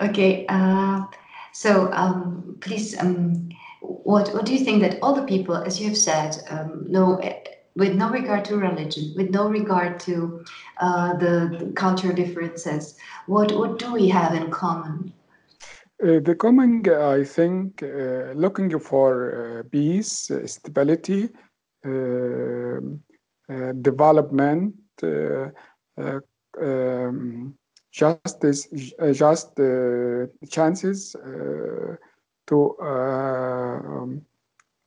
Okay, uh, so um, please, um, what what do you think that all the people, as you have said, um, no, with no regard to religion, with no regard to uh, the, the cultural differences, what what do we have in common? Uh, the common, I think, uh, looking for uh, peace, stability, um, development, um, justice, just chances to, um,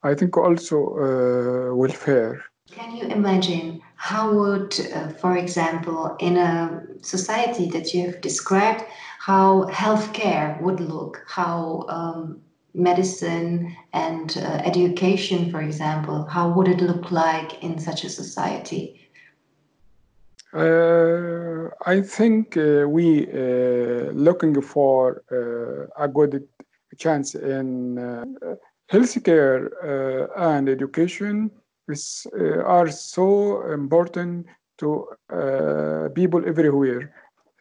I think, also welfare. Can you imagine how would, uh, for example, in a society that you have described, how healthcare would look, how um, medicine and uh, education, for example, how would it look like in such a society? Uh, I think uh, we uh, looking for uh, a good chance in uh, healthcare and education is, are so important to people everywhere.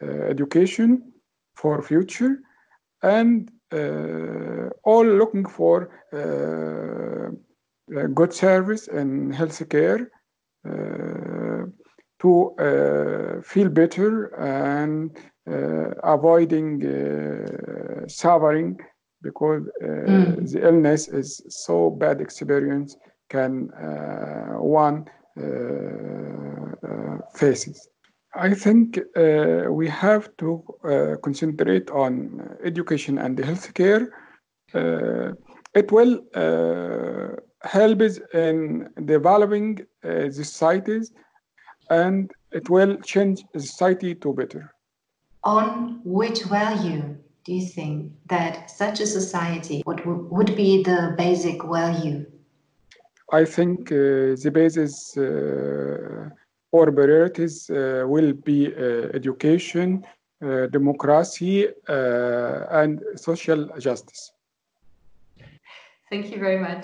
education for future and all looking for good service and healthcare to uh, feel better and uh, avoiding uh, suffering because mm. the illness is so bad experience can one faces. I think uh, we have to uh, concentrate on education and healthcare. Uh, it will help us in developing the societies and it will change society to better. On which value do you think that such a society what would be the basic value? I think uh, the basis uh, or priorities uh, will be uh, education, uh, democracy, uh, and social justice. Thank you very much.